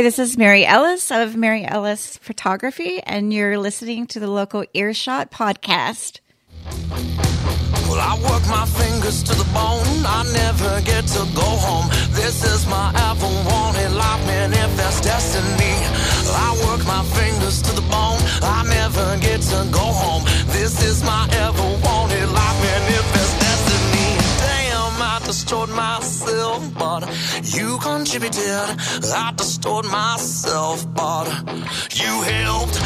Hi, this is Mary Ellis of Mary Ellis Photography, and you're listening to the local Earshot podcast. Well, I work my fingers to the bone. I never get to go home. This is my ever wanted life, destiny, I work my fingers to the bone. I never get to go home. This is my ever wanted life, destroyed myself, but you contributed. I destroyed myself, but you helped.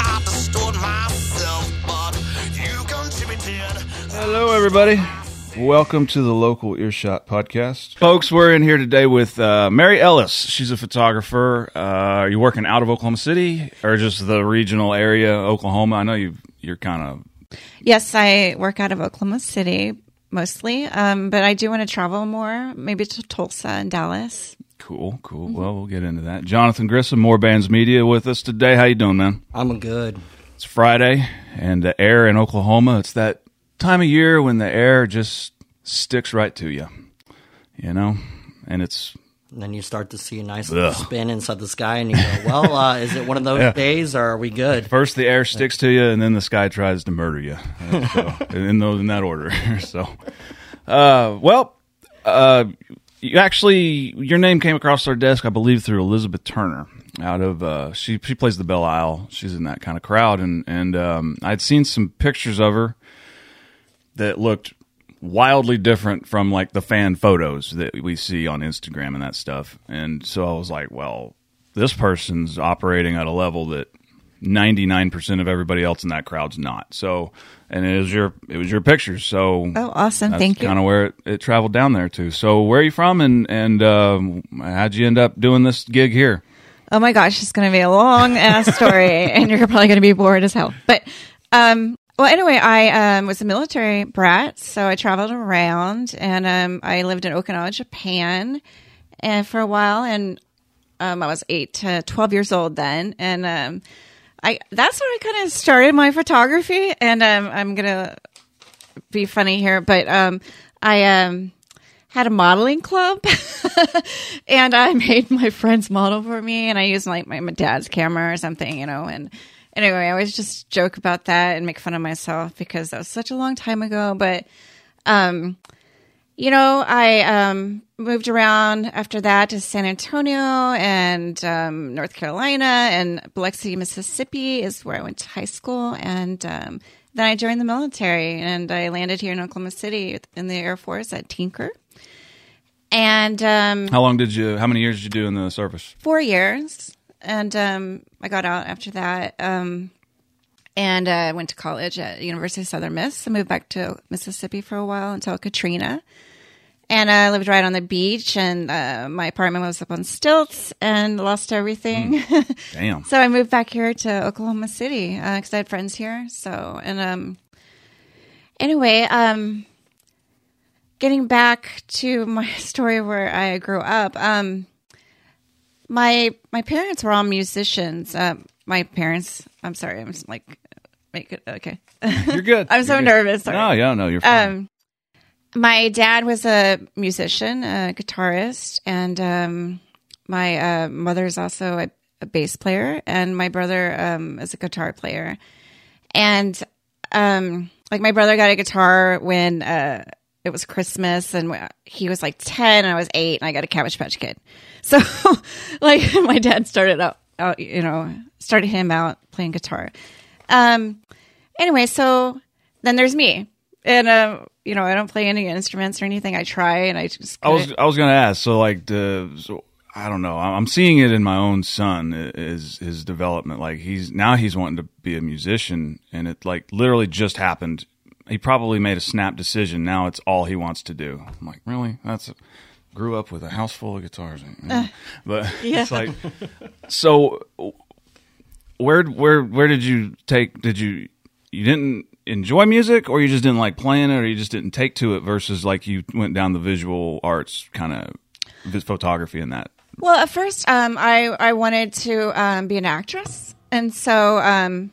I destroyed myself, but you contributed. Hello, everybody. Welcome to the local Earshot podcast. Folks, we're in here today with uh, Mary Ellis. She's a photographer. Uh, are you working out of Oklahoma City or just the regional area, Oklahoma? I know you, you're kind of. Yes, I work out of Oklahoma City mostly, um, but I do want to travel more, maybe to Tulsa and Dallas. Cool, cool. Well, we'll get into that. Johnathan Grissom, More Bands Media, with us today. How you doing, man? I'm good. It's Friday, and the air in Oklahoma, it's that time of year when the air just sticks right to you, you know? And it's And then you start to see a nice Ugh. little spin inside the sky, and you go, "Well, uh, is it one of those Yeah. days, or are we good?" First, the air sticks to you, and then the sky tries to murder you. So, in those in that order. so, uh, well, uh, you actually, your name came across our desk, I believe, through Elizabeth Turner. Out of uh, she she plays the Belle Isle. She's in that kind of crowd, and and um, I'd seen some pictures of her that looked wildly different from like the fan photos that we see on Instagram and that stuff. And so I was like, well, this person's operating at a level that 99% of everybody else in that crowd's not. So, and it was your it was your pictures. So Oh, awesome. Thank you. kind of where it, it traveled down there to. So, where are you from and and um, how'd you end up doing this gig here? Oh my gosh, it's going to be a long ass story, and you're probably going to be bored as hell. But, um, well, anyway, I um, was a military brat, so I traveled around, and um, I lived in Okinawa, Japan, and for a while, and um, I was eight to twelve years old then, and um, I that's where I kind of started my photography, and um, I'm gonna be funny here, but um, I had a modeling club and I made my friends model for me and I used like my, my dad's camera or something, you know, and anyway, I always just joke about that and make fun of myself because that was such a long time ago. But um you know, I um moved around after that to San Antonio and um, North Carolina and Biloxi, Mississippi is where I went to high school and um then I joined the military and I landed here in Oklahoma City in the Air Force at Tinker. And um, How long did you? How many years did you do in the service? four years, and um, I got out after that. Um, and uh, I went to college at University of Southern Miss. I moved back to Mississippi for a while until Katrina, and I lived right on the beach. And uh, my apartment was up on stilts, and lost everything. Damn. so I moved back here to Oklahoma City because I had friends here. So and um, anyway, um, getting back to my story where I grew up, um, my my parents were all musicians. Um, my parents, I'm sorry, I'm just like make it okay. You're good. I'm so You're good. nervous. Sorry. No, yeah, no, you're fine. Um, my dad was a musician, a guitarist, and um, my uh, mother is also a, a bass player, and my brother um, is a guitar player. And um, like my brother got a guitar when uh, it was Christmas, and he was like ten, and I was eight, and I got a Cabbage Patch Kid. So, like, my dad started out, out, you know, started him out playing guitar. Um, anyway, so then there's me, and uh, you know, I don't play any instruments or anything. I try, and I just I was I was gonna ask. So like the so I don't know. I'm seeing it in my own son. Is his development like he's now he's wanting to be a musician, and it like literally just happened. He probably made a snap decision. Now it's all he wants to do. I'm like, really? That's grew up with a house full of guitars, but it's like so. Where where where did you take? Did you you didn't enjoy music, or you just didn't like playing it, or you just didn't take to it? Versus like you went down the visual arts kind of photography and that. Well, at first, um, I I wanted to um, be an actress, and so um,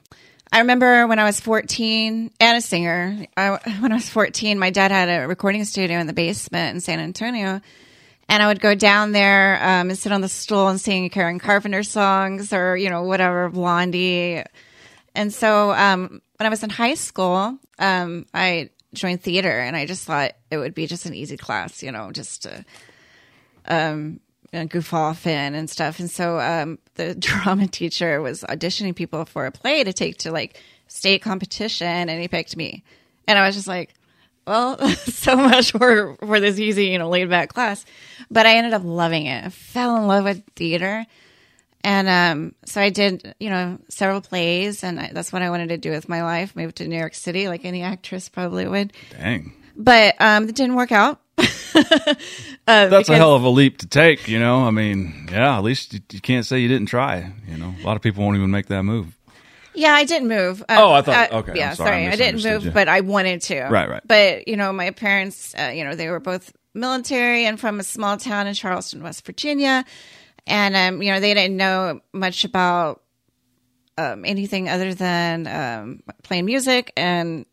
I remember when I was fourteen and a singer. I, when I was fourteen, my dad had a recording studio in the basement in San Antonio, And I would go down there um, and sit on the stool and sing Karen Carpenter songs or, you know, whatever, Blondie. And so um, when I was in high school, um, I joined theater and I just thought it would be just an easy class, you know, just to um, you know, goof off in and stuff. And so um, the drama teacher was auditioning people for a play to take to like state competition and he picked me. And I was just like, well, so much for, for this easy, you know, laid back class. But I ended up loving it. I fell in love with theater. And um, so I did, you know, several plays, and I, that's what I wanted to do with my life. Moved to New York City, like any actress probably would. Dang. But um, it didn't work out. uh, That's because- a hell of a leap to take, you know. I mean, yeah, at least you, you can't say you didn't try. You know, a lot of people won't even make that move. Yeah, I didn't move. Uh, Oh, I thought- uh, okay, I'm Yeah, sorry, I I, didn't move, you. but I wanted to. Right, right. But you know, my parents, uh, you know, they were both military and from a small town in Charleston, West Virginia, and um, you know, they didn't know much about um, anything other than um, playing music and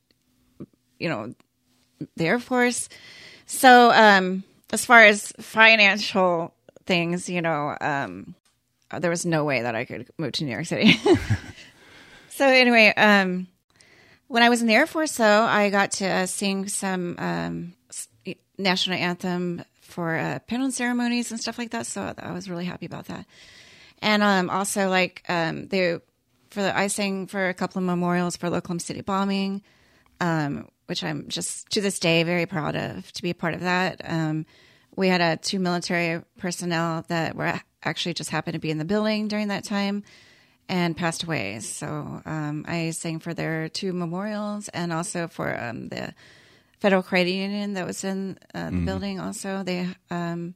you know, the Air Force. So, um, as far as financial things, you know, um, there was no way that I could move to New York City. so anyway, um, when I was in the Air Force, though, I got to uh, sing some um, national anthem for uh, panel ceremonies and stuff like that. So I was really happy about that. And um, also, like um, they for the, I sang for a couple of memorials for Oklahoma City bombing, um, which I'm just to this day very proud of to be a part of that. Um, we had uh, two military personnel that were actually just happened to be in the building during that time and passed away. So um, I sang for their two memorials and also for um, the Federal Credit Union that was in uh, the building. Also, they um,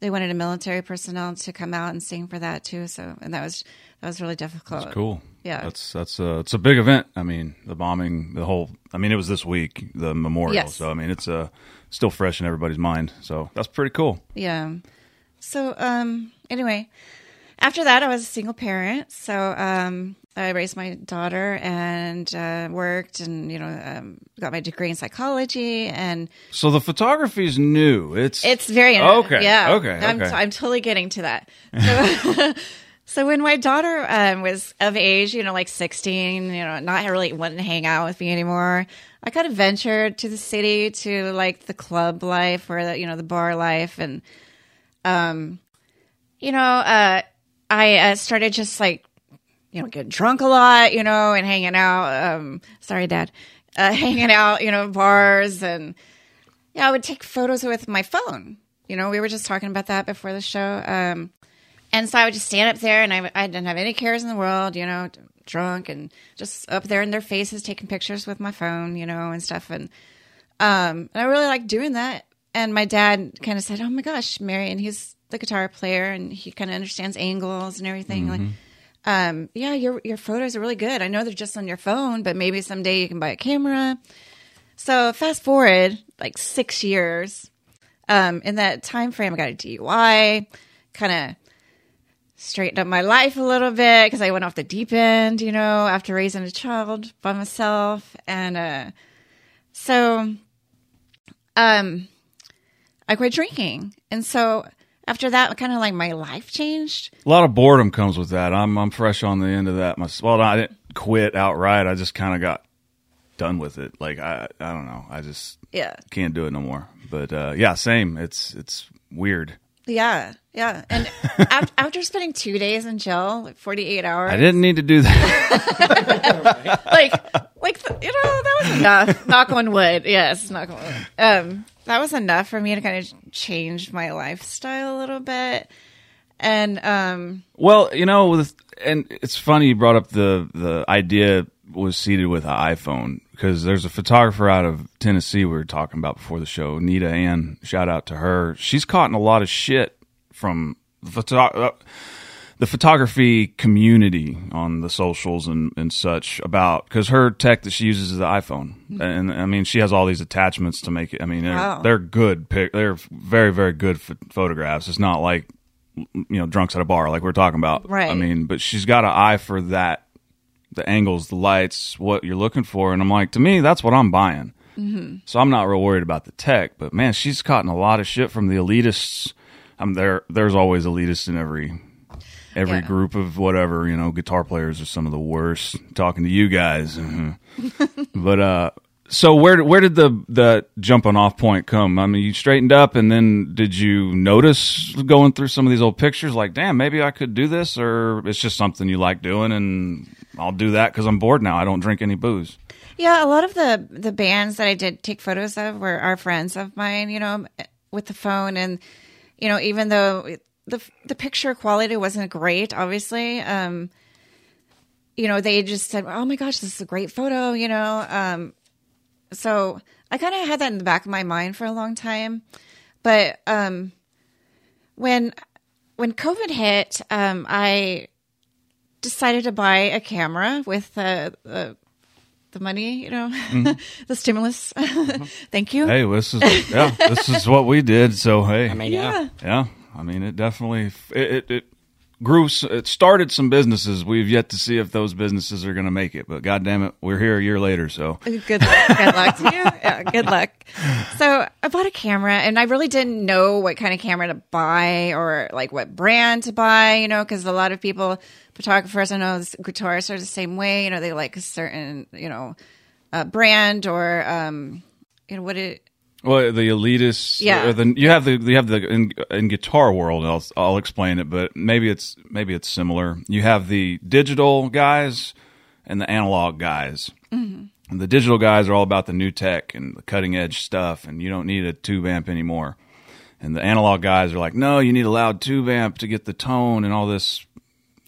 they wanted a military personnel to come out and sing for that too. So and that was that was really difficult. Cool. Yeah. That's that's a it's a big event. I mean, the bombing, the whole. I mean, it was this week, the memorial. Yes. So I mean, it's uh, still fresh in everybody's mind. So that's pretty cool. Yeah. So um anyway, after that I was a single parent. So um I raised my daughter and uh, worked and you know um, got my degree in psychology and So the photography is new. It's it's very Okay, Yeah. okay, I'm, okay. I'm totally getting to that. So, so when my daughter um, was of age, you know, like 16, you know, not really wanting to hang out with me anymore, I kind of ventured to the city to like the club life or the you know the bar life and um, you know, uh, I uh, started just like, you know, getting drunk a lot, you know, and hanging out. Um, sorry, Dad, uh, hanging out, you know, bars, and yeah, I would take photos with my phone. You know, we were just talking about that before the show. Um, and so I would just stand up there, and I, I didn't have any cares in the world, you know, drunk and just up there in their faces, taking pictures with my phone, you know, and stuff. And um, and I really liked doing that. And my dad kind of said, "Oh my gosh, Marion, he's the guitar player, and he kind of understands angles and everything. Like, um, yeah, your your photos are really good. I know they're just on your phone, but maybe someday you can buy a camera." So fast forward like six years. Um, in that time frame, I got a DUI, kind of straightened up my life a little bit because I went off the deep end, you know, after raising a child by myself, and uh, so um, I quit drinking, and so after that, kind of like my life changed. a lot of boredom comes with that. I'm I'm fresh on the end of that. myself. well, I didn't quit outright. I just kind of got done with it. Like I I don't know. I just Yeah, can't do it no more. But uh, yeah, same. It's it's weird. yeah, yeah. And after, after spending two days in jail, like forty eight hours, I didn't need to do that. like like you know that was enough knock on wood yes knock on wood um that was enough for me to kind of change my lifestyle a little bit and um Well, you know, with and it's funny you brought up the the idea was seated with an iPhone because there's a photographer out of Tennessee we were talking about before the show, Nita Ann. Shout out to her. She's caught in a lot of shit from the photo- uh, the photography community on the socials and, and such about because her tech that she uses is the iPhone, and I mean she has all these attachments to make it. I mean they're Wow. they're good pic. They're very very good ph- photographs. It's not like you know drunks at a bar like we're talking about. Right. I mean, but she's got an eye for that, the angles, the lights, what you're looking for, and I'm like, to me, that's what I'm buying. Mm-hmm. So I'm not real worried about the tech, but man, she's caught in a lot of shit from the elitists I'm there. There's always elitists in every every Yeah. group of whatever. You know, guitar players are some of the worst. Talking to you guys, Mhm. but uh, so where where did the the jumping off point come? I mean, you straightened up, and then did you notice going through some of these old pictures, like, damn, maybe I could do this, or it's just something you like doing, and I'll do that because I'm bored now. I don't drink any booze. Yeah, a lot of the the bands that I did take photos of were our friends of mine, you know, with the phone and you know, even though the the picture quality wasn't great, obviously, um you know, they just said, "Oh my gosh, this is a great photo," you know. Um so I kind of had that in the back of my mind for a long time. But um when when COVID hit, um I decided to buy a camera with the the, the money, you know, mm-hmm. the stimulus. Thank you. Hey, this is yeah, this is what we did. So hey, I mean, yeah. Yeah, I mean, it definitely it it, it grew. It started some businesses. We've yet to see if those businesses are going to make it. But God damn it, we're here a year later. So uh, Good luck. Good luck to you. Yeah, good luck. So I bought a camera and I really didn't know what kind of camera to buy or like what brand to buy, you know, because a lot of people, photographers, I know guitarists are the same way, you know, they like a certain, you know, uh, brand or, um, you know, what it, well, the elitists. Yeah. or the, you have the you have the in, in guitar world. I'll I'll explain it, but maybe it's maybe it's similar. You have the digital guys and the analog guys. And the digital guys are all about the new tech and the cutting edge stuff, and you don't need a tube amp anymore. And the analog guys are like, no, you need a loud tube amp to get the tone and all this.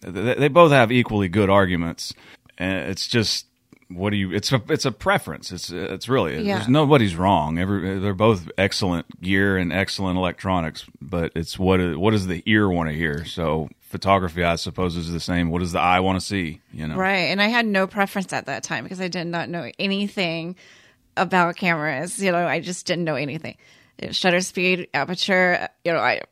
They, both have equally good arguments, uh, it's just what do you? It's a it's a preference. It's it's really Yeah. there's nobody's wrong. Every they're both excellent gear and excellent electronics, but it's what what does the ear want to hear? So photography, I suppose, is the same. What does the eye want to see? You know, Right. And I had no preference at that time because I did not know anything about cameras. You know, I just didn't know anything. Shutter speed, aperture, you know, I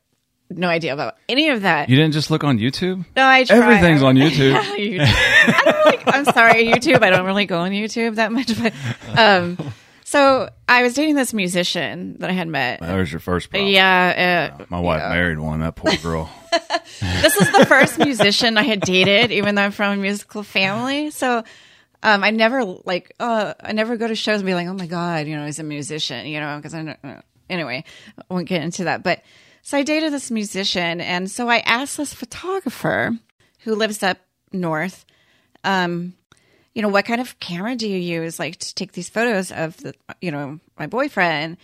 no idea about any of that. You didn't just look on YouTube. no, I tried. Everything's on YouTube. YouTube. I really, I'm sorry, YouTube. I don't really go on YouTube that much, but um, so I was dating this musician that I had met. That was your first problem. Yeah, uh, My wife married one. That poor girl. this is the first musician I had dated, even though I'm from a musical family. So um, I never like, uh, I never go to shows and be like, oh my god, you know, he's a musician, you know, because I don't. Uh, anyway, I won't get into that. But so I dated this musician, and so I asked this photographer who lives up north, um, you know, what kind of camera do you use, like to take these photos of the, you know, my boyfriend?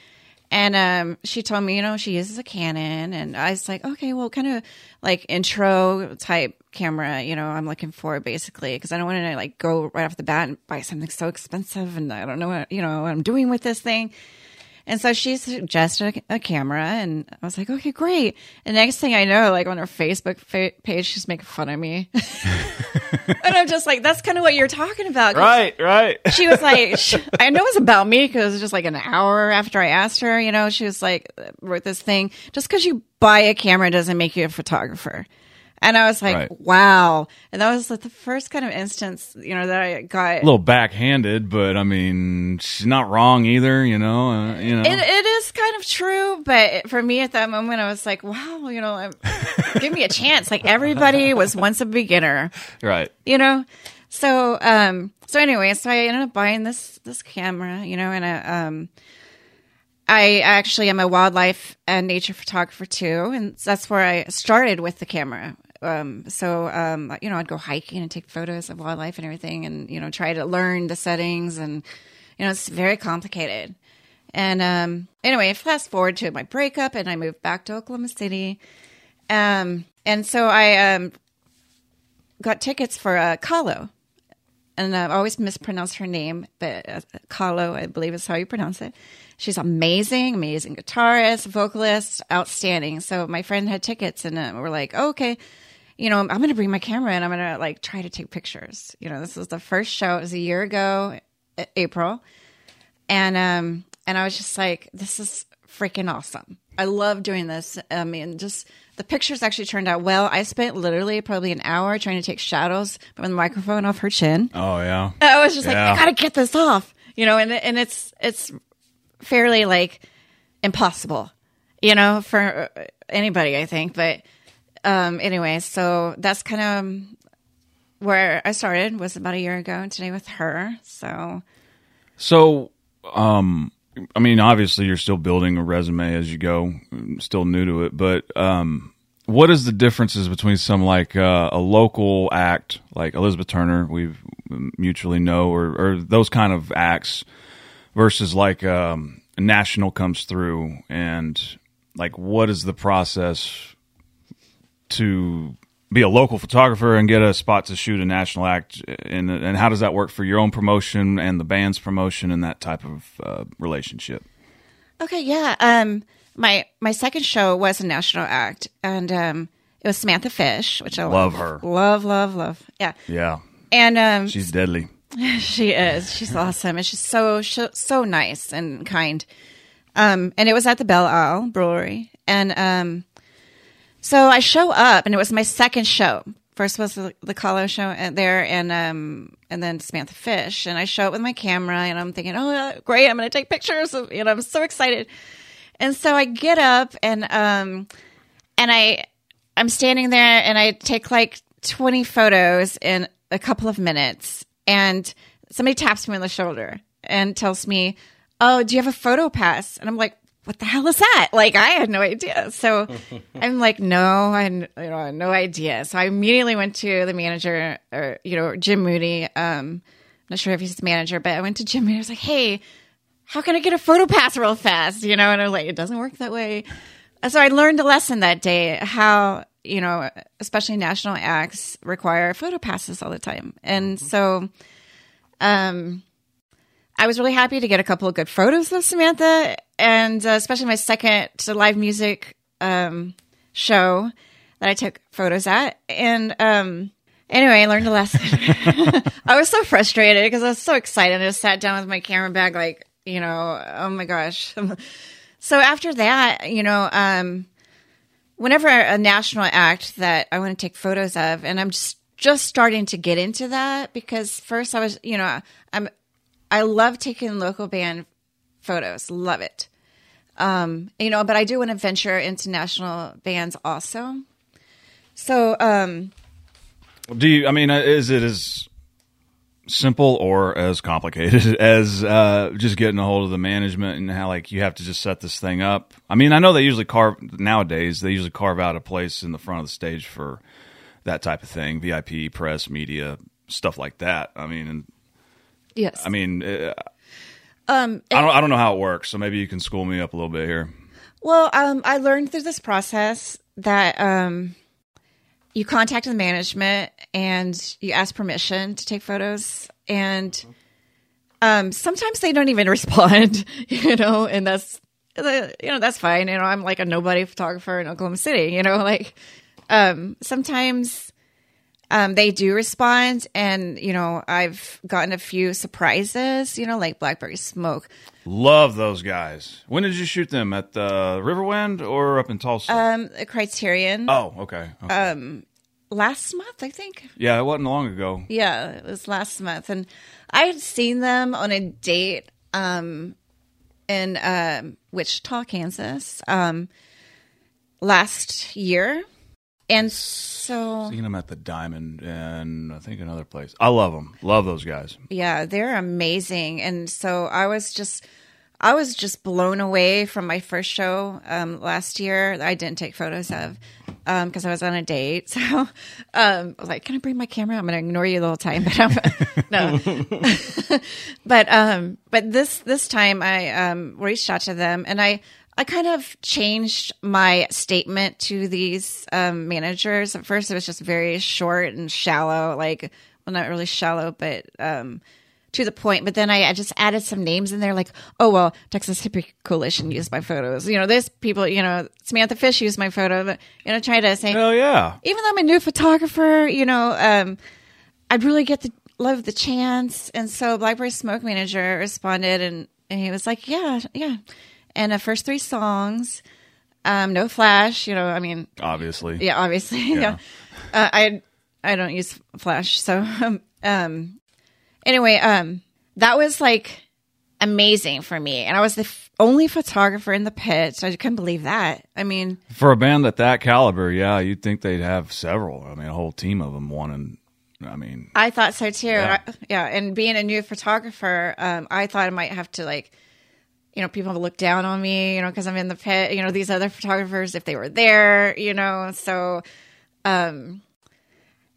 And um, she told me, you know, she uses a Canon, and I was like, okay, well, kind of like intro type camera, you know, I'm looking for basically because I don't want to like go right off the bat and buy something so expensive, and I don't know what you know what I'm doing with this thing. And so she suggested a, a camera, and I was like, okay, great. And next thing I know, like on her Facebook fa- page, she's making fun of me. and I'm just like, that's kind of what you're talking about. right, right. She was like, sh I know it's about me because it was just like an hour after I asked her, you know, she was like, wrote this thing, just because you buy a camera doesn't make you a photographer. And I was like, Right. wow. And that was like the first kind of instance, you know, that I got. A little backhanded, but I mean, she's not wrong either. You know, uh, you know. It, it is kind of true, but for me at that moment, I was like, wow, you know, give me a chance. Like everybody was once a beginner, right. you know? So, um, so anyway, so I ended up buying this, this camera, you know, and I, um, I actually am a wildlife and nature photographer too. And that's where I started with the camera. Um, so, um, you know, I'd go hiking and take photos of wildlife and everything and, you know, try to learn the settings and, you know, it's very complicated. And, um, anyway, fast forward to my breakup and I moved back to Oklahoma City. Um, and so I, um, got tickets for, uh, Kahlo and I always mispronounce her name, but uh, Kahlo, I believe is how you pronounce it. She's amazing, amazing guitarist, vocalist, outstanding. So my friend had tickets, and uh, we're like, oh, okay, you know, I'm going to bring my camera and I'm going to like try to take pictures. You know, this was the first show. It was a year ago, April, and um, and I was just like, this is freaking awesome. I love doing this. I mean, just the pictures actually turned out well. I spent literally probably an hour trying to take shadows from the microphone off her chin. Oh yeah. I was just like, I gotta get this off, you know, and and it's it's fairly like impossible, you know, for anybody, I think. But um, anyway, so that's kind of where I started. Was about a year ago And today with her. So So, um, I mean, obviously, you're still building a resume as you go, still new to it. But um, what is the differences between some like uh, a local act, like Elizabeth Turner, we've mutually know, or, or those kind of acts, versus like um, a national comes through, and like what is the process to be a local photographer and get a spot to shoot a national act and and how does that work for your own promotion and the band's promotion and that type of uh, relationship Okay, yeah. Um, my my second show was a national act, and um, it was Samantha Fish, which I Love love, her. love, love, love. Yeah, yeah and um, she's deadly she is. She's awesome, and she's so so, so nice and kind. Um, and it was at the Belle Isle Brewery, and um, so I show up, and it was my second show. First was the, the show and there, and um, and then Samantha Fish, and I show up with my camera, and I'm thinking, oh, uh, great, I'm going to take pictures, you know, I'm so excited. And so I get up, and um, and I I'm standing there, and I take like 20 photos in a couple of minutes, and somebody taps me on the shoulder and tells me, "Oh, do you have a photo pass?" And I'm like, "What the hell is that?" Like I had no idea. So I'm like, "No, I you know no idea." So I immediately went to the manager, or you know Jim Moody. Um, I'm not sure if he's the manager, but I went to Jim Moody. I was like, "Hey, how can I get a photo pass real fast?" You know, and I'm like, "It doesn't work that way." So I learned a lesson that day how you know, especially national acts require photo passes all the time, and so um, I was really happy to get a couple of good photos of Samantha, and uh, especially my second live music um, show that I took photos at. And um, anyway, I learned a lesson. I was so frustrated because I was so excited. I just sat down with my camera bag, like, you know, oh my gosh. so after that, you know, um, whenever a national act that I want to take photos of, and I'm just just starting to get into that because first I was, you know, I love taking local band photos, love it. Um, you know, but I do want to venture into national bands also. So, um, do you i mean uh, is it as simple or as complicated as uh, just getting a hold of the management and how like you have to just set this thing up i mean i know they usually carve nowadays they usually carve out a place in the front of the stage for that type of thing vip press media stuff like that i mean and yes. i mean uh, um, I don't, I don't know how it works so maybe you can school me up a little bit here Well, um, I learned through this process that um, you contact the management and you ask permission to take photos, and um, sometimes they don't even respond, you know, and that's you know that's fine. You know, I'm like a nobody photographer in Oklahoma City, you know, like um, sometimes um, they do respond, and you know, I've gotten a few surprises, you know, like Blackberry Smoke. love those guys. When did you shoot them? At the riverwind or up in tulsa? Um, a Criterion. Oh okay, okay. last month, I think. yeah it wasn't long ago. Yeah, it was last month, and I had seen them on a date um, in um, Wichita, Kansas, um, last year, and so Seen them at the Diamond and I think another place. I love them. Love those guys. yeah, they're amazing, and so I was just. I was just blown away from my first show um, last year. that I didn't take photos of because I was on a date. So um, I was like, "Can I bring my camera? I'm going to ignore you the whole time." But I'm, no, but um, but this this time I um reached out to them and I I kind of changed my statement to these um, managers. At first, it was just very short and shallow, like well, not really shallow, but um, to the point. But then I, I just added some names in there, like, oh well, Texas Hippie Coalition used my photos. You know, there's people. You know, Samantha Fish used my photo. But, you know, try to say Hell yeah. even though I'm a new photographer, you know, um, I'd really get the love the chance. And so Blackberry Smoke Manager responded and, and he was like, yeah, yeah. And the first three songs, um, no flash, you know, I mean, Obviously. yeah, obviously, yeah. Uh, I I don't use Flash, so um, um, anyway, um, that was like amazing for me. And I was the f- only photographer in the pit. So I couldn't believe that. I mean, For a band at that caliber, yeah, you'd think they'd have several. I mean, a whole team of them wanting. I mean, I thought so too. Yeah. I- yeah. And being a new photographer, um, I thought I might have to like, you know, people look down on me, you know, because I'm in the pit, you know, these other photographers, if they were there, you know, so, um,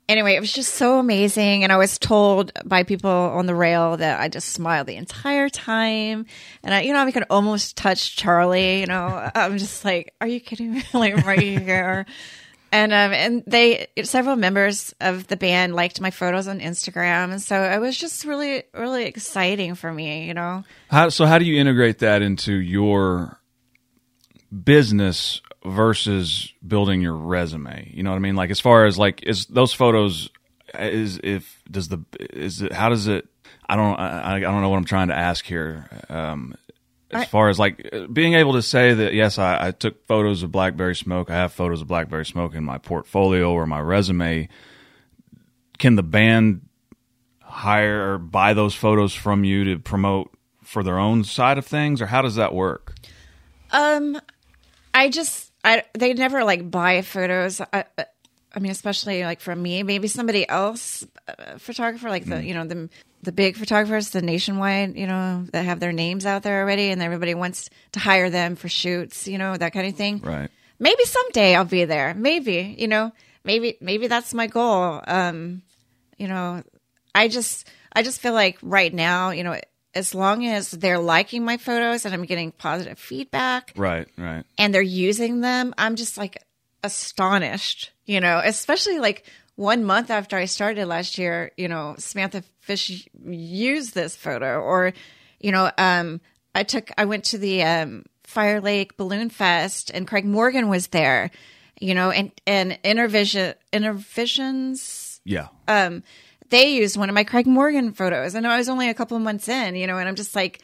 anyway, it was just so amazing. And I was told by people on the rail that I just smiled the entire time. And I, you know, I could almost touch Charlie, you know, I'm just like, are you kidding me? like right here. And um, and they several members of the band liked my photos on Instagram, and so it was just really really exciting for me, you know. how, so how do you integrate that into your business versus building your resume? You know what I mean? Like as far as like is those photos is if does the is it how does it? I don't I, I don't know what I'm trying to ask here. Um, as I- far as like uh, being able to say that yes I, I took photos of blackberry smoke i have photos of blackberry smoke in my portfolio or my resume. Can the band hire or buy those photos from you to promote for their own side of things or how does that work? Um, I just I they never like buy photos. I, I mean, especially like from me, maybe somebody else, uh, photographer, like the you know the the big photographers, the nationwide, you know, that have their names out there already, and everybody wants to hire them for shoots, you know, that kind of thing. right maybe someday I'll be there. Maybe, you know, maybe maybe that's my goal. Um, you know, I just I just feel like right now, you know, as long as they're liking my photos and I'm getting positive feedback right right and they're using them, I'm just like astonished, you know, especially like one month after I started last year, you know, Samantha Fish used this photo or, you know, um, I took, I went to the, um, Fire Lake Balloon Fest and Craig Morgan was there, you know, and, and Intervision, Intervisions, yeah um, they used one of my Craig Morgan photos. I know I was only a couple of months in, you know, and I'm just like,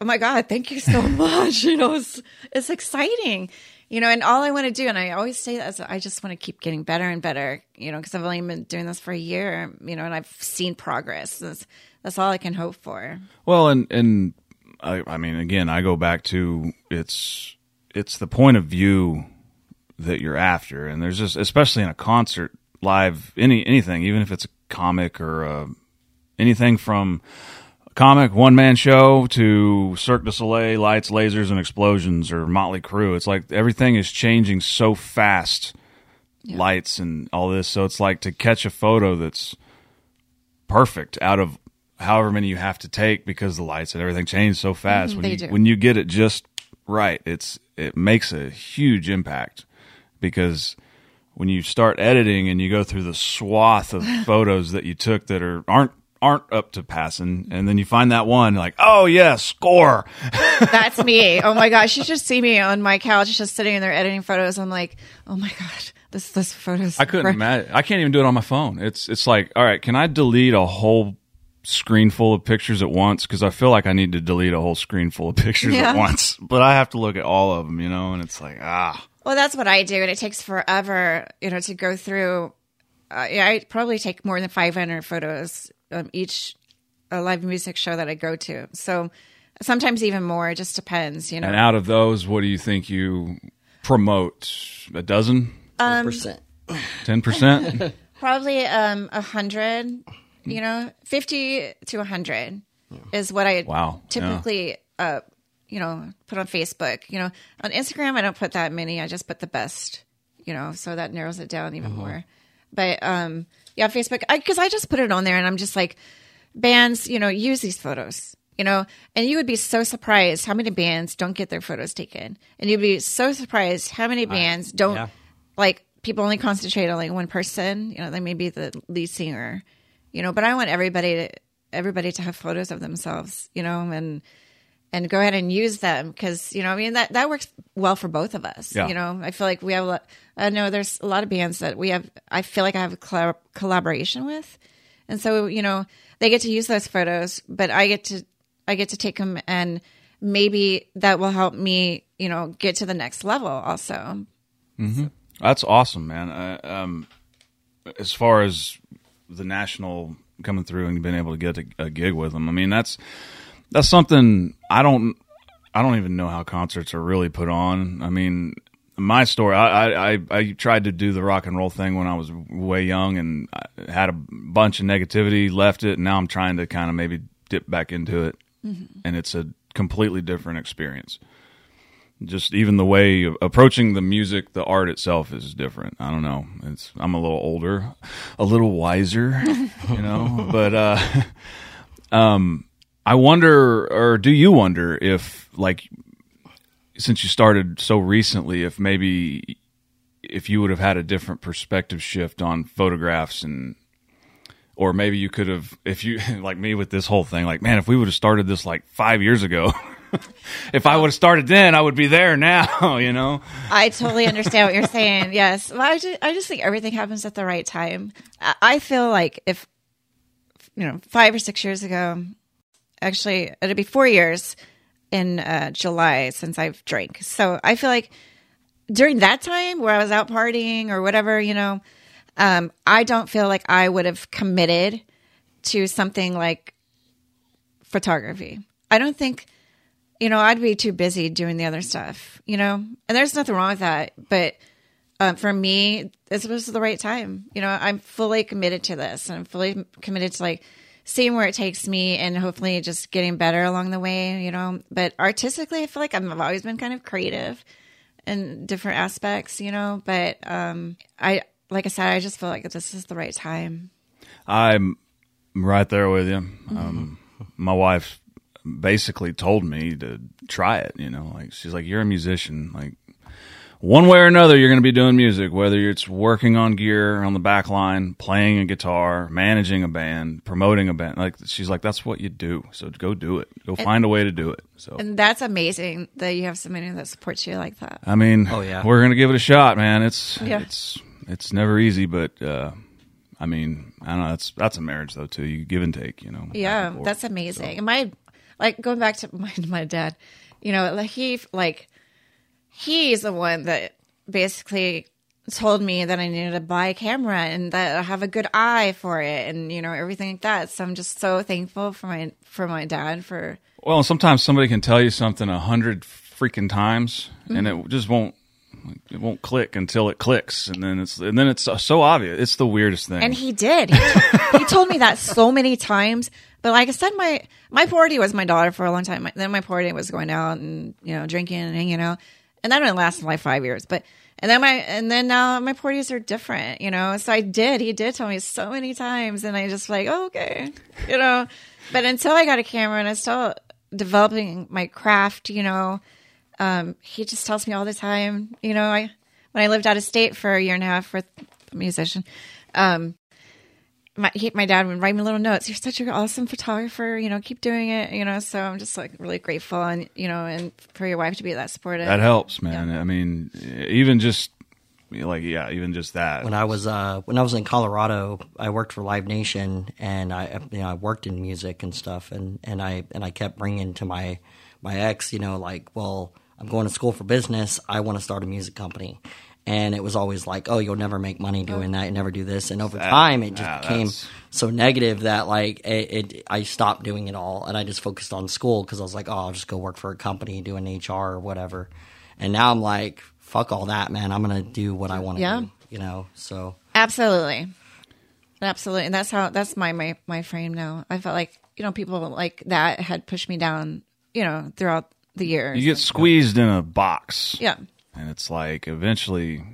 oh my God, thank you so much. you know, it's, it's exciting, you know, and all I want to do, and I always say that, I just want to keep getting better and better, you know, because I've only been doing this for a year, you know, and I've seen progress. That's, that's all I can hope for. Well, and and I, I mean, again, I go back to it's it's the point of view that you're after, and there's just especially in a concert, live, any anything, even if it's a comic or uh anything from comic one man show to Cirque du Soleil, lights, lasers, and explosions, or Motley Crue. It's like everything is changing so fast, lights and all this. So it's like to catch a photo that's perfect out of however many you have to take because the lights and everything change so fast. Mhm, when you do. when you get it just right, it's it makes a huge impact because when you start editing and you go through the swath of photos that you took that are aren't aren't up to passing and then you find that one like oh yeah score That's me. Oh my gosh. You should see me on my couch just sitting there editing photos. I'm like, oh my God, this, this photo's. I couldn't imagine. I can't even do it on my phone. It's it's like, all right, can I delete a whole screen full of pictures at once? Because I feel like I need to delete a whole screen full of pictures Yeah. at once. But I have to look at all of them, you know. And it's like, ah, Well, that's what I do, and it takes forever, you know, to go through. Uh, yeah, I probably take more than 500 photos um, each uh, live music show that I go to. So sometimes even more. It just depends, you know. and out of those, what do you think you promote? A dozen, percent. ten percent? probably um, a hundred. You know, 50 to a hundred is what I Wow, yeah. typically, uh, you know, put on Facebook. You know, on Instagram, I don't put that many. I just put the best. You know, so that narrows it down even more. But um, yeah, Facebook, because I, just put it on there, and I'm just like, bands, you know, use these photos. You know, and you would be so surprised how many bands don't get their photos taken, and you'd be so surprised how many bands don't yeah. like people only concentrate on like one person. You know, they may be the lead singer. You know, but I want everybody to everybody to have photos of themselves. You know, and and go ahead and use them because you know I mean that that works well for both of us. Yeah. You know, I feel like we have. a lot I know there's a lot of bands that we have. I feel like I have a collab- collaboration with, and so you know they get to use those photos, but I get to I get to take them and maybe that will help me you know get to the next level also. That's awesome, man. Uh, um, as far as the national coming through and being able to get a, a gig with them, I mean, that's that's something I don't I don't even know how concerts are really put on. I mean, my story I, I, I, tried to do the rock and roll thing when I was way young and I had a bunch of negativity, left it, and now I'm trying to kind of maybe dip back into it, and it's a completely different experience. Just even the way of approaching the music, the art itself is different. I don't know. It's I'm a little older, a little wiser, you know. but uh, um, I wonder, or do you wonder if, like, since you started so recently, if maybe if you would have had a different perspective shift on photographs and or maybe you could have if you like me with this whole thing like man if we would have started this like five years ago if i would have started then i would be there now you know I totally understand what you're saying. Yes, well, I just, I just think everything happens at the right time. I, I feel like if you know, five or six years ago, actually, it'll be four years in uh, July since I've drank. So I feel like during that time where I was out partying or whatever, you know, um, I don't feel like I would have committed to something like photography. I don't think, you know, I'd be too busy doing the other stuff, you know, and there's nothing wrong with that. But um, for me, this was the right time. You know, I'm fully committed to this and I'm fully committed to like seeing where it takes me and hopefully just getting better along the way, you know. But artistically, I feel like I've always been kind of creative in different aspects, you know. But um, I, like I said, I just feel like this is the right time. i'm right there with you um, my wife basically told me to try it you know like she's like you're a musician like one way or another you're going to be doing music whether it's working on gear on the back line playing a guitar managing a band promoting a band like she's like that's what you do so go do it go find a way to do it so And that's amazing that you have somebody that supports you like that. i mean Oh, yeah. we're going to give it a shot man it's Yeah. it's it's never easy but uh I mean, I don't know. That's that's a marriage though too. You give and take, you know. Yeah, that's amazing. And my like going back to my my dad, you know, like he like he's the one that basically told me that I needed to buy a camera and that I have a good eye for it and you know everything like that. So I'm just so thankful for my for my dad for Well, sometimes somebody can tell you something a hundred freaking times, and Mm-hmm. it just won't. It won't click until it clicks, and then it's and then it's so obvious. It's the weirdest thing. And he did. He, he told me that so many times. But like I said, my my priority was my daughter for a long time. My, then my priority was going out and you know drinking and hanging out, and that didn't last like five years. But and then my and then now my priorities are different. You know, so I did. He did tell me so many times, and I just like oh, okay, you know. But until I got a camera and I still developing my craft, you know, um, he just tells me all the time. You know, I when I lived out of state for a year and a half with a musician, um, my he, my dad would write me little notes. You're such an awesome photographer. You know, keep doing it. You know, so I'm just like really grateful, and you know, and for your wife to be that supportive. that helps, man. I mean, even just like yeah, even just that. when I was uh, when I was in Colorado, I worked for Live Nation, and I you know I worked in music and stuff, and, and I and I kept bringing to my my ex, you know, like, well, I'm going to school for business. I want to start a music company, and it was always like, oh, you'll never make money doing that. You never do this, and over time, it just yeah, became that's- so negative that like it, it I stopped doing it all, and I just focused on school because I was like, oh, I'll just go work for a company doing HR or whatever, and now I'm like, fuck all that, man. I'm gonna do what I want to Yeah. do, you know. So Absolutely, absolutely, and that's how that's my my my frame now. I felt like you know people like that had pushed me down, you know, throughout the years. you get squeezed in a box, yeah, and it's like eventually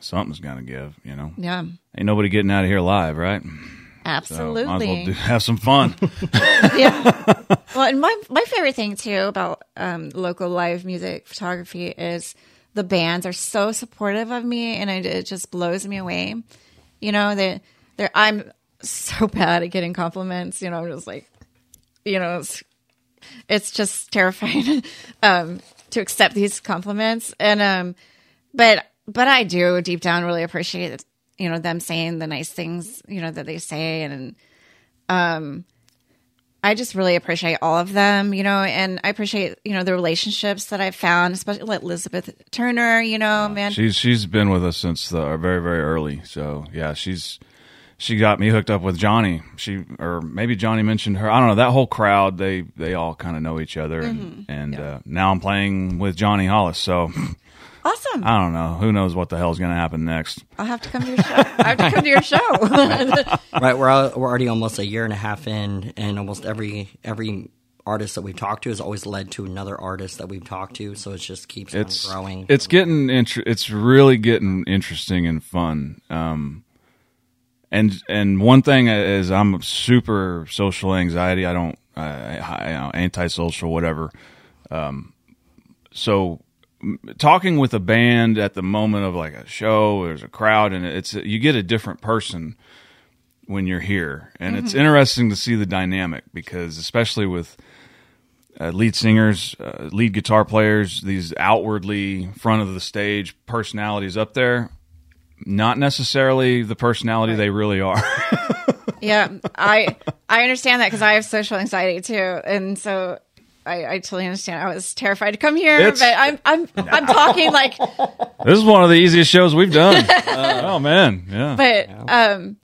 something's gonna give. You know, yeah, ain't nobody getting out of here alive, right? So absolutely. might as well do, have some fun. yeah. Well, and my my favorite thing too about um, local live music photography is the bands are so supportive of me, and it, it just blows me away. You know that they're I'm so bad at getting compliments. You know, I'm just like, you know, it's, it's just terrifying um, to accept these compliments, and um, but but I do deep down really appreciate you know them saying the nice things you know that they say and um, I just really appreciate all of them, you know, and I appreciate, you know, the relationships that I've found, especially like Elizabeth Turner, you know, man. She's she's been with us since the very very early. So yeah, she's she got me hooked up with Johnny. She or maybe Johnny mentioned her. I don't know. That whole crowd, they they all kind of know each other, and and uh, now I'm playing with Johnny Hollis. So Awesome. I don't know. Who knows what the hell's going to happen next? I'll have to come to your show. I have to come to your show. right we're al- we're already almost a year and a half in and almost every every artist that we've talked to has always led to another artist that we've talked to so it just keeps It's on growing It's getting inter- It's really getting interesting and fun. Um, and and one thing is I'm super social anxiety. I don't I, I, you know, antisocial whatever. Um, so talking with a band at the moment of like a show, there's a crowd, and it's you get a different person when you're here, and it's interesting to see the dynamic because especially with uh, lead singers, uh, lead guitar players, these outwardly front of the stage personalities up there, not necessarily the personality they really are. yeah, I I understand that because I have social anxiety too, and so I, I totally understand. I was terrified to come here, It's- but I'm I'm I'm talking like, this is one of the easiest shows we've done. oh man, yeah. but um,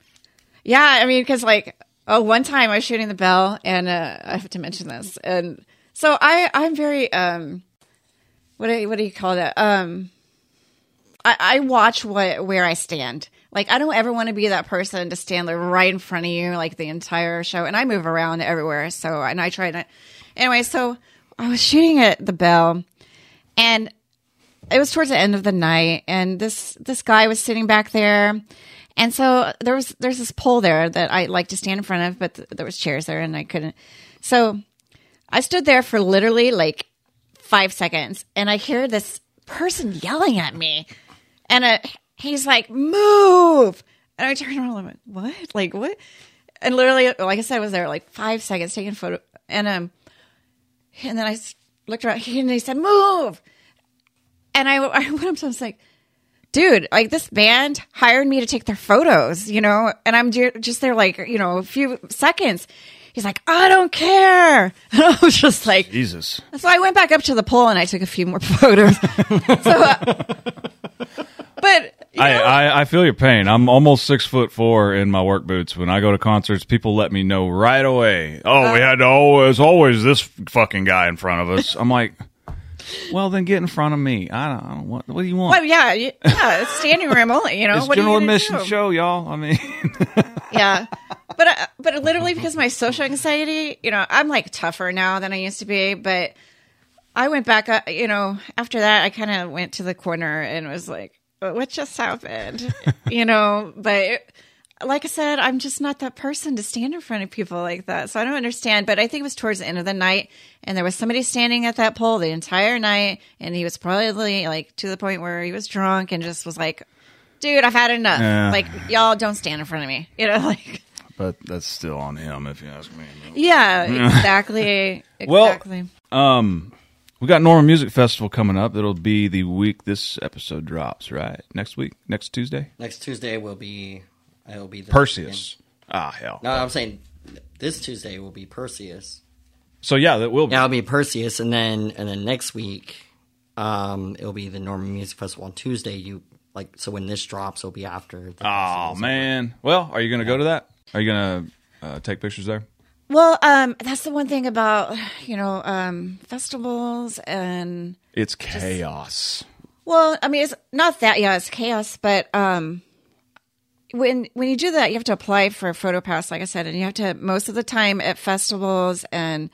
yeah, I mean, because like oh, one time I was shooting the bell, and uh, I have to mention this, and so I I'm very um, what do you, what do you call that um. I, I watch what where I stand. Like I don't ever want to be that person to stand like right in front of you like the entire show. And I move around everywhere, so and I try to. Anyway, so I was shooting at the Bell, and it was towards the end of the night, and this this guy was sitting back there, and so there was there's this pole there that I like to stand in front of, but th- there was chairs there, and I couldn't. So I stood there for literally like five seconds, and I hear this person yelling at me, and uh, he's like, "Move!" And I turned around and went, "What? Like what?" And literally, like I said, I was there like five seconds taking photo, and um, and then I looked around, and he said, "Move!" And I, I went up to him, I was like, "Dude, like this band hired me to take their photos, you know, and I'm ju- just there like you know a few seconds." He's like, "I don't care," and I was just like, Jesus. so I went back up to the pole and I took a few more photos. so, uh, but I, I, I feel your pain. I'm almost six foot four in my work boots. When I go to concerts, people let me know right away. Oh, we had to always, always this fucking guy in front of us. I'm like, well, then get in front of me. I don't, I don't what, what do you want? well, yeah, yeah, it's standing room only. You know, it's what are you general gonna admission do? show, y'all. I mean, Yeah, but uh, but literally because of my social anxiety, you know, I'm like tougher now than I used to be. But I went back, uh, you know, after that, I kind of went to the corner and was like, "What just happened?" you know, but. It, like I said, I'm just not that person to stand in front of people like that. So I don't understand. But I think it was towards the end of the night, and there was somebody standing at that pole the entire night, and he was probably like to the point where he was drunk and just was like, "Dude, I've had enough. Yeah. Like, y'all don't stand in front of me." You know, like, but that's still on him, if you ask me. yeah, exactly, Well- Um, we got Norman Music Festival coming up. It'll be the week this episode drops, right? Next week, next Tuesday. next tuesday will be it'll be the Perseus. Ah, hell. no i'm saying this tuesday will be perseus So yeah, that will be. yeah it'll be perseus and then and then next week um it'll be the norman music festival on tuesday you like so when this drops it'll be after the Oh man. Well, are you going to go to that? Are you to uh, take pictures there? Well, um, that's the one thing about you know um, festivals and It's chaos. well, I mean, it's not that. Yeah, it's chaos, but um, when when you do that, you have to apply for a photo pass, like I said, and you have to most of the time at festivals and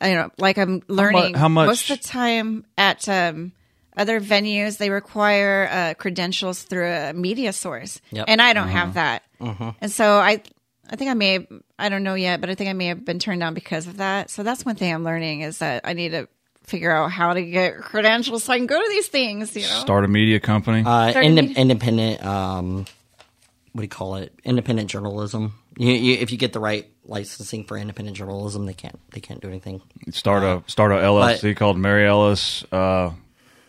you know, like I'm learning. how much- Most of the time at um, other venues, they require uh, credentials through a media source, Yep. and I don't have that. And so I, I think I may, have, I don't know yet, but I think I may have been turned down because of that. So that's one thing I'm learning is that I need to figure out how to get credentials so I can go to these things. You know, Start a media company. Uh, Start inde- meeting- independent, um, what do you call it? Independent journalism. You, you, if you get the right licensing for independent journalism, they can't they can't do anything. start a start a LLC called Mary Ellis uh,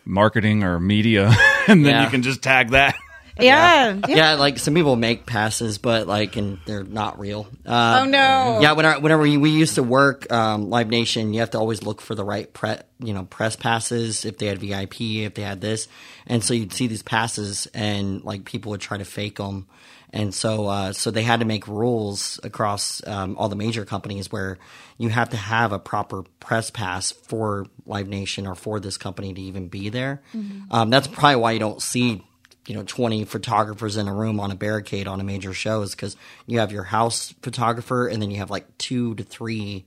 Marketing or Media, and then Yeah. you can just tag that. Yeah, yeah. Yeah, like some people make passes, but like, and they're not real. Uh, Oh no. Yeah, when I, whenever we, we used to work um, Live Nation, you have to always look for the right pre, you know, press passes if they had VIP, if they had this, and so you'd see these passes, and like people would try to fake them, and so uh, so they had to make rules across um, all the major companies where you have to have a proper press pass for Live Nation or for this company to even be there. Um, that's probably why you don't see you know 20 photographers in a room on a barricade on a major show is because you have your house photographer and then you have like two to three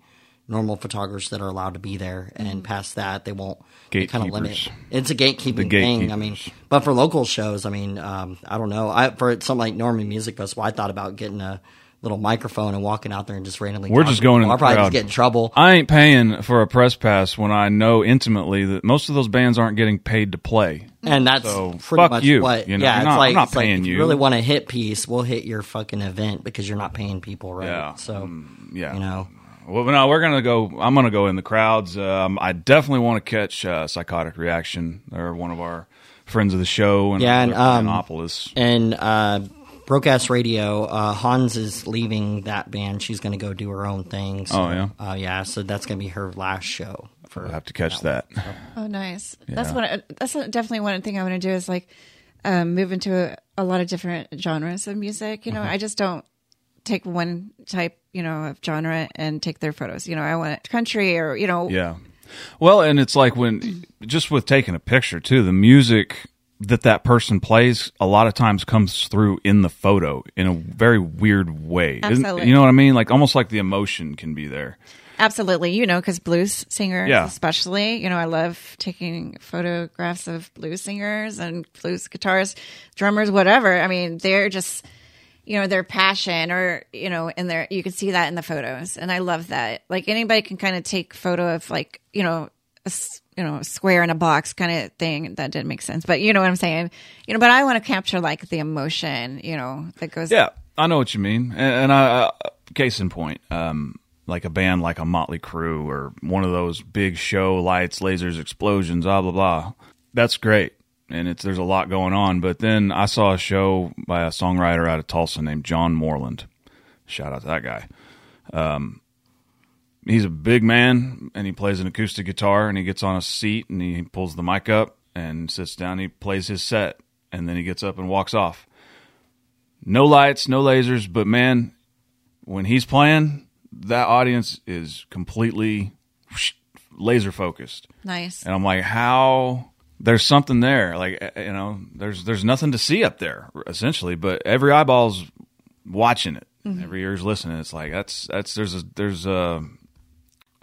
normal photographers that are allowed to be there. And past that they won't kind of limit it's a gatekeeping thing i mean but for local shows i mean um, i don't know. I for something like norman music festival i thought about getting a little microphone and walking out there and just randomly We're just going in i'll probably crowd. just get in trouble I ain't paying for a press pass when I know intimately that most of those bands aren't getting paid to play. And that's So, pretty fuck much you, what. you know, yeah, I'm it's not- like, it's like paying if you. you. really want a hit piece, we'll hit your fucking event because you're not paying people, right? Yeah. So Yeah. you know, Well, no, we're gonna go. I'm gonna go in the crowds. Um, I definitely want to catch uh, Psychotic Reaction. They're one of our friends of the show, and Yeah, and, um, Annapolis. and uh, Broadcast Radio, uh, Hans is leaving that band. She's going to go do her own thing. So, Oh, yeah? uh, yeah. So that's going to be her last show. For I'll have to catch that. Oh, nice. That's Yeah. one. That's definitely one thing I want to do is like um, move into a, a lot of different genres of music. You know, Mm-hmm. I just don't take one type, you know, of genre and take their photos. You know, I want country or you know, Yeah. Well, and it's like when just with taking a picture too, the music that that person plays a lot of times comes through in the photo in a very weird way. Isn't- You know what I mean? Like almost like the emotion can be there. absolutely. You know, because blues singers, Yeah. especially, you know, I love taking photographs of blues singers and blues guitarists, drummers, whatever. I mean, they're just you know their passion or you know in their you can see that in the photos and i love that like anybody can kind of take photo of like you know a you know square in a box kind of thing that didn't make sense but you know what i'm saying you know but i want to capture like the emotion you know that goes Yeah, I know what you mean. And, and I, uh, case in point, um, like a band like a Motley Crue or one of those big show lights, lasers, explosions, blah blah blah. That's great, and it's there's a lot going on. But then I saw a show by a songwriter out of Tulsa named John Moreland. Shout out to that guy. Um, he's a big man, and he plays an acoustic guitar, and he gets on a seat, and he pulls the mic up and sits down. He plays his set, and then he gets up and walks off no lights, no lasers, but man, when he's playing, that audience is completely laser focused. nice And I'm like, how there's something there. Like uh, you know, there's there's nothing to see up there essentially, but every eyeball's watching it. Every ear's listening. It's like that's that's there's a there's a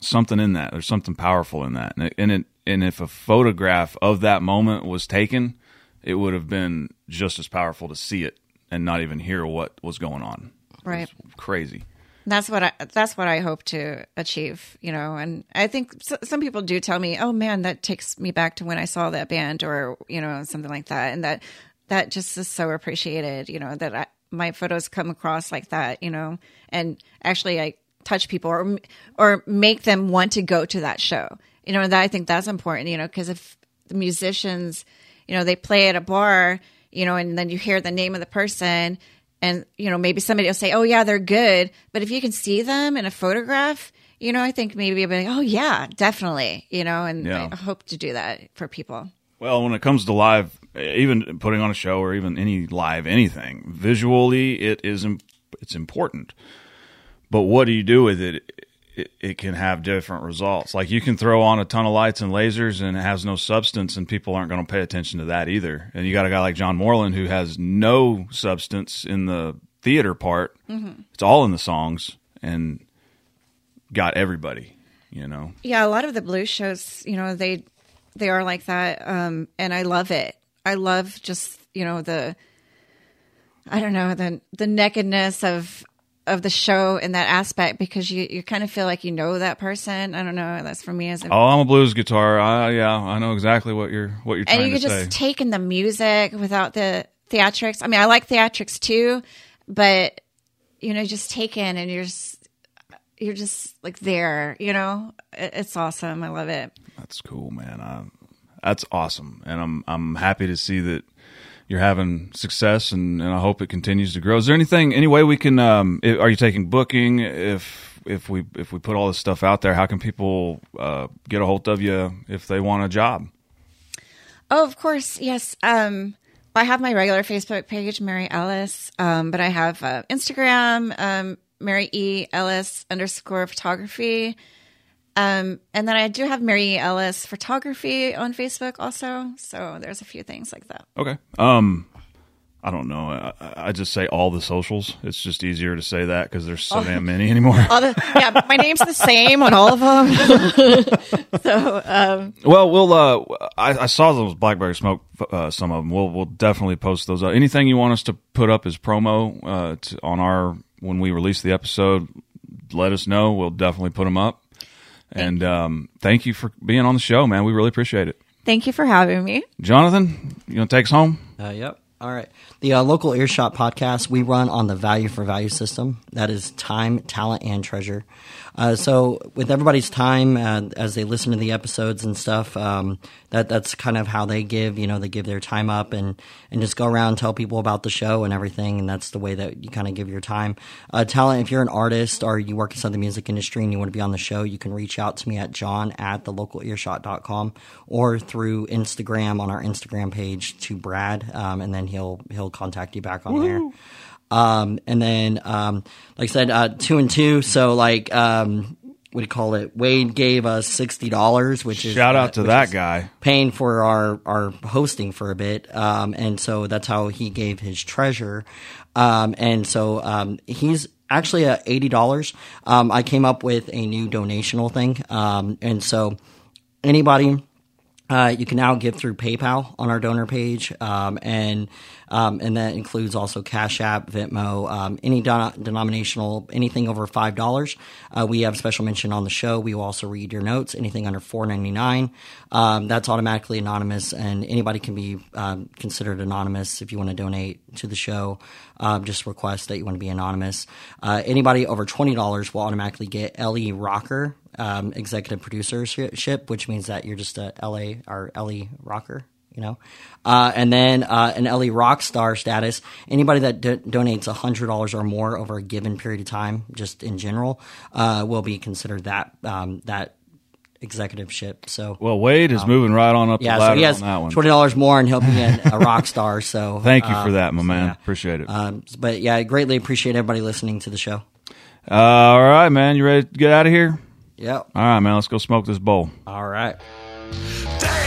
something in that. There's something powerful in that. And it, and it and if a photograph of that moment was taken, it would have been just as powerful to see it and not even hear what was going on. Right. crazy. that's what I that's what I hope to achieve, you know. And I think s some people do tell me, "Oh man, that takes me back to when I saw that band," or you know, something like that. And that that just is so appreciated, you know, that I, my photos come across like that, you know. And actually, I touch people or or make them want to go to that show, you know. That I think that's important, you know, because if the musicians, you know, they play at a bar, you know, and then you hear the name of the person and you know maybe somebody will say oh yeah they're good but if you can see them in a photograph you know i think maybe you'll be like oh yeah definitely you know and Yeah. i hope to do that for people Well, when it comes to live, even putting on a show or even any live anything, visually it is it's important. But what do you do with it? It, it can have different results. Like you can throw on a ton of lights and lasers, and it has no substance, and people aren't going to pay attention to that either. And you got a guy like John Moreland who has no substance in the theater part. It's all in the songs, and got everybody. You know. yeah a lot of the blues shows you know they they are like that um and i love it i love just you know the i don't know the the nakedness of of the show in that aspect because you you kind of feel like you know that person i don't know that's for me as a Oh, I'm a blues guitar. I, yeah, I know exactly what you're what you're trying and you to just take in the music without the theatrics. I mean, I like theatrics too, but you know, just take in and you're just you're just like there. You know, It- it's awesome. I love it. That's cool, man. I, that's awesome, and I'm I'm happy to see that you're having success, and, and I hope it continues to grow. Is there anything, any way we can? Um, are you taking booking? If if we if we put all this stuff out there, how can people uh, get a hold of you if they want a job? Oh, of course, yes. Um, I have my regular Facebook page, Mary Ellis, um, but I have uh, Instagram, um, Mary E Ellis underscore photography. Um, and then I do have Mary. Ellis photography on Facebook also. So there's a few things like that. Okay. Um, I don't know. I, I just say all the socials. It's just easier to say that because there's so damn many anymore. All the, yeah, my name's the same on all of them. so, um, Well, we'll. Uh, I, I saw those Blackberry Smoke. Uh, some of them. We'll we'll definitely post those. Up. Anything you want us to put up as promo uh, to, on our when we release the episode, let us know. We'll definitely put them up. And um, thank you for being on the show, man. We really appreciate it. thank you for having me. Johnathan, you gonna take us home? Uh, yep. All right. The uh, local earshot podcast we run on the value for value system. That is time, talent, and treasure. Uh, so with everybody's time uh, as they listen to the episodes and stuff, um, that that's kind of how they give. You know, they give their time up and and just go around and tell people about the show and everything. And that's the way that you kind of give your time. Uh, talent. If you're an artist or you work inside the music industry and you want to be on the show, you can reach out to me at john at the localearshot.com or through Instagram on our Instagram page to Brad, um, and then he'll he'll contact you back on there. Um, and then, um, like I said, uh, two and two. So like, um, what do you call it? Wade gave us sixty dollars, which is Shout uh, out to which that guy. paying for our our hosting for a bit. Um, and so that's how he gave his treasure. Um, and so um, he's actually at eighty dollars. Um, I came up with a new donational thing, um, and so anybody uh, you can now give through PayPal on our donor page, um, and um, and that includes also Cash App, Venmo, um, any don- denominational, anything over five dollars. Uh, we have special mention on the show. We will also read your notes. Anything under four ninety nine, um, that's automatically anonymous, and anybody can be um, considered anonymous if you want to donate to the show. Um, just request that you want to be anonymous. Uh, anybody over twenty dollars will automatically get LE Rocker um, executive producership, which means that you're just a LA or LE rocker, you know. Uh, and then uh, an LE rock star status. Anybody that do- donates hundred dollars or more over a given period of time, just in general, uh, will be considered that um, that executiveship. So. Well, Wade is moving right on up Um, yeah, the so he has on that one. twenty dollars more, and he'll be a, a rock star. So Thank you uh, for that, my so, man. yeah. Appreciate it. Um, but yeah, I greatly appreciate everybody listening to the show. Uh, all right, man. You ready to get out of here? Yep. All right, man. Let's go smoke this bowl. All right. Damn.